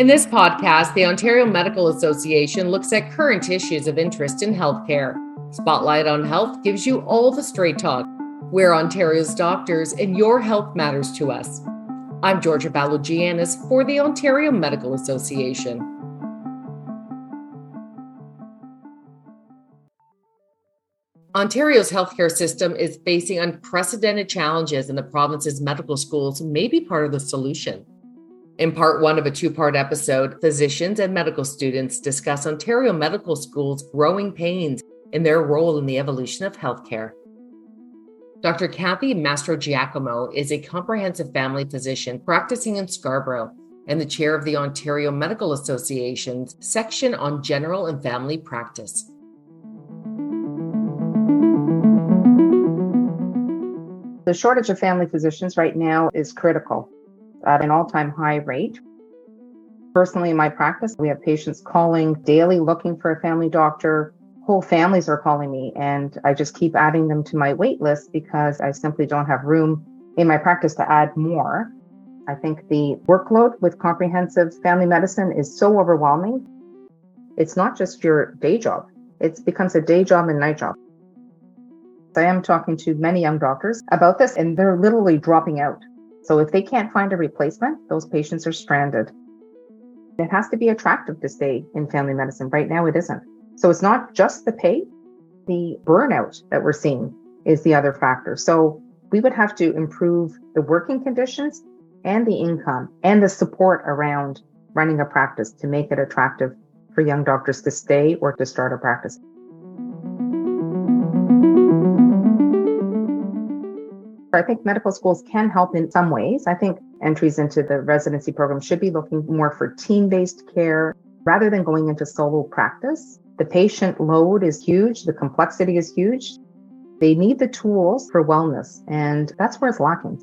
In this podcast, the Ontario Medical Association looks at current issues of interest in healthcare. Spotlight on Health gives you all the straight talk. We're Ontario's doctors, and your health matters to us. I'm Georgia Balogianis for the Ontario Medical Association. Ontario's healthcare system is facing unprecedented challenges, and the province's medical schools may be part of the solution. In part one of a two part episode, physicians and medical students discuss Ontario Medical School's growing pains in their role in the evolution of healthcare. Dr. Kathy Mastrogiacomo is a comprehensive family physician practicing in Scarborough and the chair of the Ontario Medical Association's section on general and family practice. The shortage of family physicians right now is critical at an all time high rate. Personally, in my practice, we have patients calling daily looking for a family doctor. Whole families are calling me, and I just keep adding them to my wait list because I simply don't have room in my practice to add more. I think the workload with comprehensive family medicine is so overwhelming. It's not just your day job, it becomes a day job and night job. I am talking to many young doctors about this, and they're literally dropping out. So if they can't find a replacement, those patients are stranded. It has to be attractive to stay in family medicine. Right now, it isn't. So it's not just the pay, the burnout that we're seeing is the other factor. So we would have to improve the working conditions and the income and the support around running a practice to make it attractive for young doctors to stay or to start a practice. I think medical schools can help in some ways. I think entries into the residency program should be looking more for team based care rather than going into solo practice. The patient load is huge, the complexity is huge. They need the tools for wellness, and that's where it's lacking.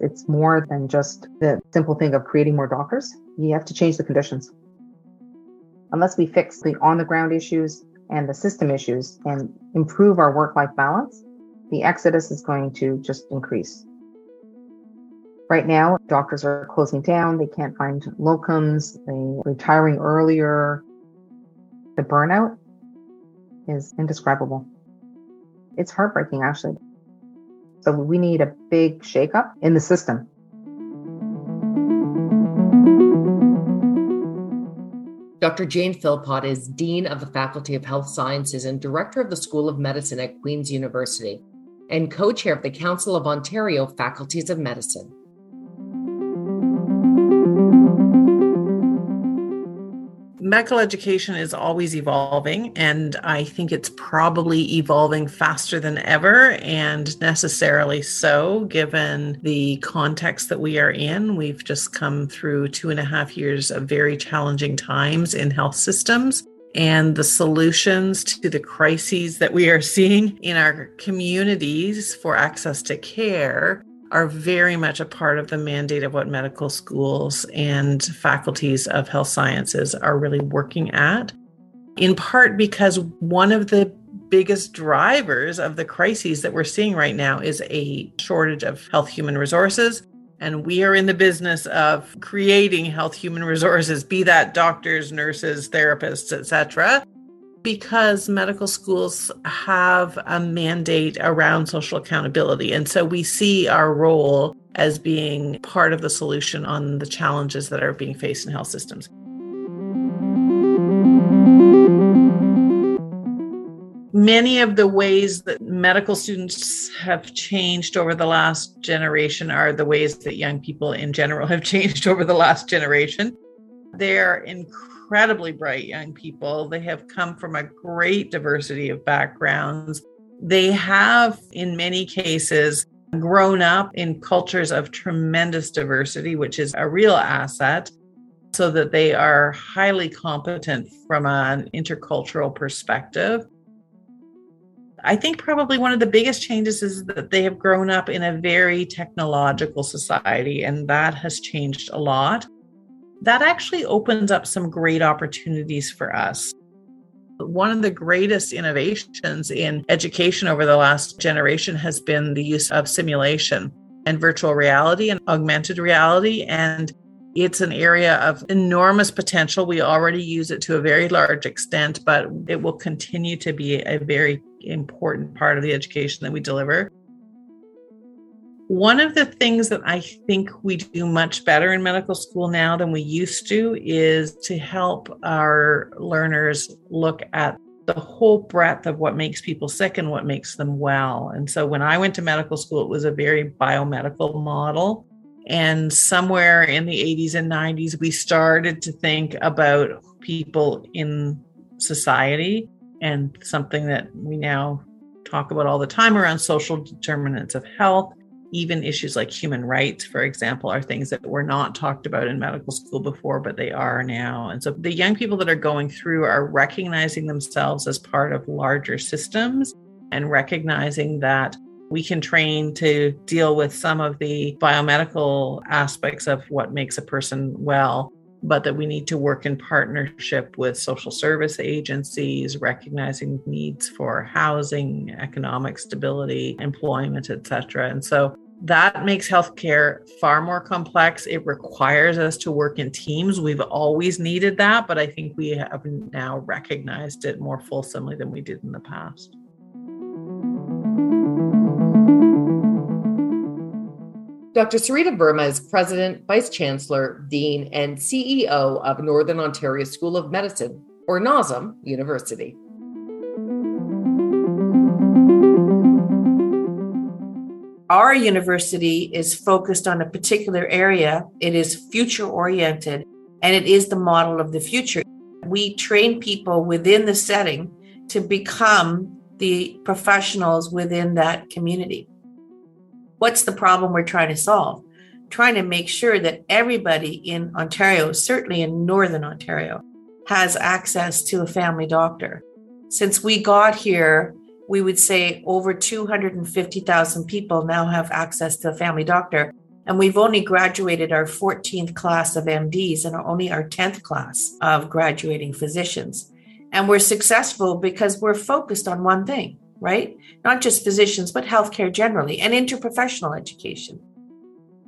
It's more than just the simple thing of creating more doctors. You have to change the conditions. Unless we fix the on the ground issues and the system issues and improve our work life balance, the exodus is going to just increase. Right now, doctors are closing down. They can't find locums. They're retiring earlier. The burnout is indescribable. It's heartbreaking, actually. So we need a big shakeup in the system. Dr. Jane Philpott is Dean of the Faculty of Health Sciences and Director of the School of Medicine at Queen's University and co chair of the Council of Ontario Faculties of Medicine. medical education is always evolving, and I think it's probably evolving faster than ever, and necessarily so, given the context that we are in. We've just come through two and a half years of very challenging times in health systems and the solutions to the crises that we are seeing in our communities for access to care are very much a part of the mandate of what medical schools and faculties of health sciences are really working at. In part because one of the biggest drivers of the crises that we're seeing right now is a shortage of health human resources and we are in the business of creating health human resources, be that doctors, nurses, therapists, etc. Because medical schools have a mandate around social accountability. And so we see our role as being part of the solution on the challenges that are being faced in health systems. Many of the ways that medical students have changed over the last generation are the ways that young people in general have changed over the last generation. They're incredibly bright young people. They have come from a great diversity of backgrounds. They have, in many cases, grown up in cultures of tremendous diversity, which is a real asset, so that they are highly competent from an intercultural perspective. I think probably one of the biggest changes is that they have grown up in a very technological society, and that has changed a lot. That actually opens up some great opportunities for us. One of the greatest innovations in education over the last generation has been the use of simulation and virtual reality and augmented reality. And It's an area of enormous potential. We already use it to a very large extent, but it will continue to be a very important part of the education that we deliver. One of the things that I think we do much better in medical school now than we used to is to help our learners look at the whole breadth of what makes people sick and what makes them well. And so when I went to medical school, it was a very biomedical model. And somewhere in the 80s and 90s, we started to think about people in society and something that we now talk about all the time around social determinants of health even issues like human rights, for example, are things that were not talked about in medical school before, but they are now. And so the young people that are going through are recognizing themselves as part of larger systems and recognizing that we can train to deal with some of the biomedical aspects of what makes a person well but that we need to work in partnership with social service agencies, recognizing needs for housing, economic stability, employment, etc. And so that makes healthcare far more complex. It requires us to work in teams. We've always needed that, but I think we have now recognized it more fulsomely than we did in the past. Dr. Sarita Verma is President, Vice Chancellor, Dean, and CEO of Northern Ontario School of Medicine, or NOSM University. Our university is focused on a particular area, it is future oriented, and it is the model of the future. We train people within the setting to become the professionals within that community. What's the problem we're trying to solve? Trying to make sure that everybody in Ontario, certainly in Northern Ontario, has access to a family doctor. Since we got here, we would say over 250,000 people now have access to a family doctor. And we've only graduated our 14th class of MDs and only our 10th class of graduating physicians. And we're successful because we're focused on one thing right? Not just physicians, but healthcare generally and interprofessional education.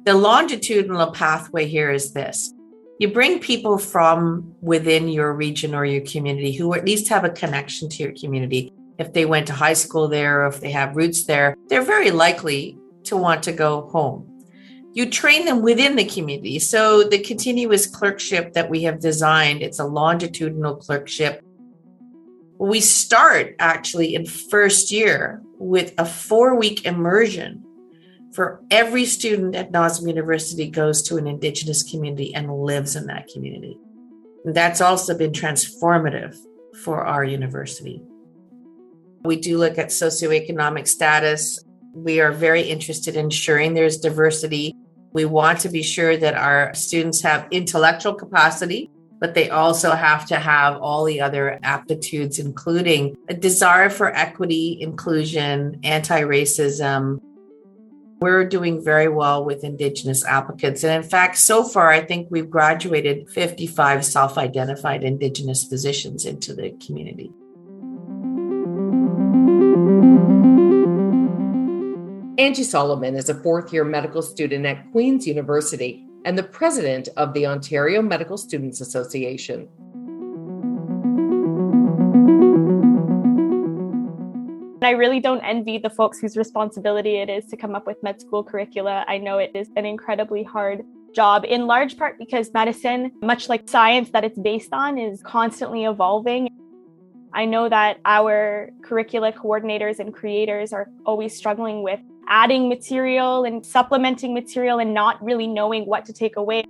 The longitudinal pathway here is this you bring people from within your region or your community who at least have a connection to your community. If they went to high school there, or if they have roots there, they're very likely to want to go home. You train them within the community. So, the continuous clerkship that we have designed, it's a longitudinal clerkship we start actually in first year with a four week immersion for every student at NOSM University goes to an Indigenous community and lives in that community. That's also been transformative for our university. We do look at socioeconomic status. We are very interested in ensuring there's diversity. We want to be sure that our students have intellectual capacity but they also have to have all the other aptitudes, including a desire for equity, inclusion, anti racism. We're doing very well with Indigenous applicants. And in fact, so far, I think we've graduated 55 self identified Indigenous physicians into the community. Angie Solomon is a fourth year medical student at Queen's University and the president of the Ontario Medical Students Association. I really don't envy the folks whose responsibility it is to come up with med school curricula. I know it is an incredibly hard job, in large part because medicine, much like science that it's based on, is constantly evolving. I know that our curricula coordinators and creators are always struggling with adding material and supplementing material and not really knowing what to take away.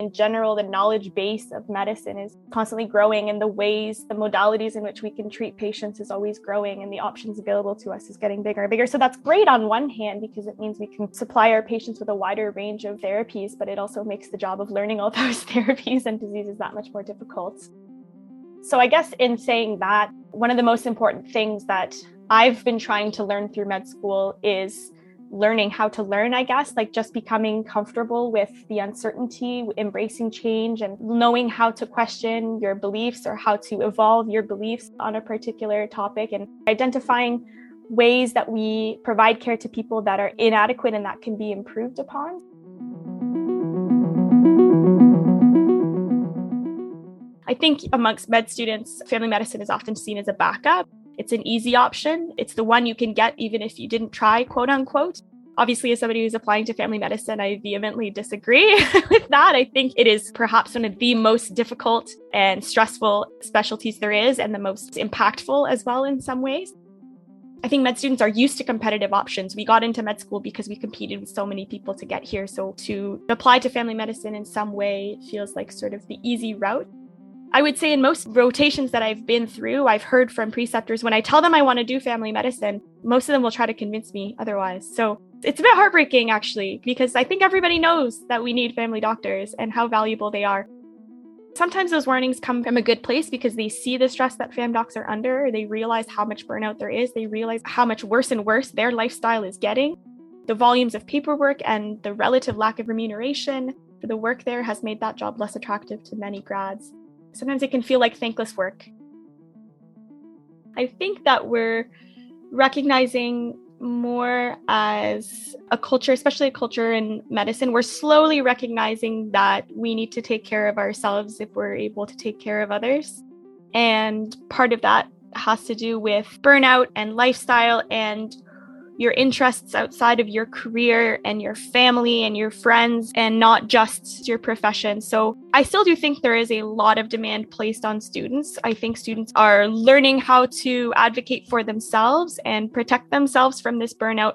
In general, the knowledge base of medicine is constantly growing, and the ways, the modalities in which we can treat patients is always growing, and the options available to us is getting bigger and bigger. So that's great on one hand because it means we can supply our patients with a wider range of therapies, but it also makes the job of learning all those therapies and diseases that much more difficult. So, I guess in saying that, one of the most important things that I've been trying to learn through med school is learning how to learn, I guess, like just becoming comfortable with the uncertainty, embracing change, and knowing how to question your beliefs or how to evolve your beliefs on a particular topic and identifying ways that we provide care to people that are inadequate and that can be improved upon. I think amongst med students, family medicine is often seen as a backup. It's an easy option. It's the one you can get even if you didn't try, quote unquote. Obviously, as somebody who's applying to family medicine, I vehemently disagree with that. I think it is perhaps one of the most difficult and stressful specialties there is, and the most impactful as well in some ways. I think med students are used to competitive options. We got into med school because we competed with so many people to get here. So to apply to family medicine in some way feels like sort of the easy route. I would say in most rotations that I've been through, I've heard from preceptors when I tell them I want to do family medicine, most of them will try to convince me otherwise. So it's a bit heartbreaking actually, because I think everybody knows that we need family doctors and how valuable they are. Sometimes those warnings come from a good place because they see the stress that fam docs are under. They realize how much burnout there is. They realize how much worse and worse their lifestyle is getting. The volumes of paperwork and the relative lack of remuneration for the work there has made that job less attractive to many grads sometimes it can feel like thankless work. I think that we're recognizing more as a culture, especially a culture in medicine. We're slowly recognizing that we need to take care of ourselves if we're able to take care of others. And part of that has to do with burnout and lifestyle and your interests outside of your career and your family and your friends and not just your profession. So I still do think there is a lot of demand placed on students. I think students are learning how to advocate for themselves and protect themselves from this burnout.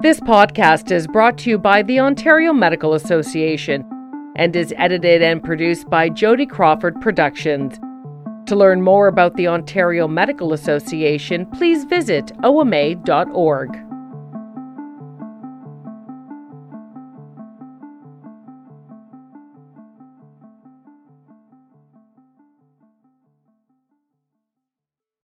This podcast is brought to you by the Ontario Medical Association and is edited and produced by Jody Crawford Productions. To learn more about the Ontario Medical Association, please visit oma.org.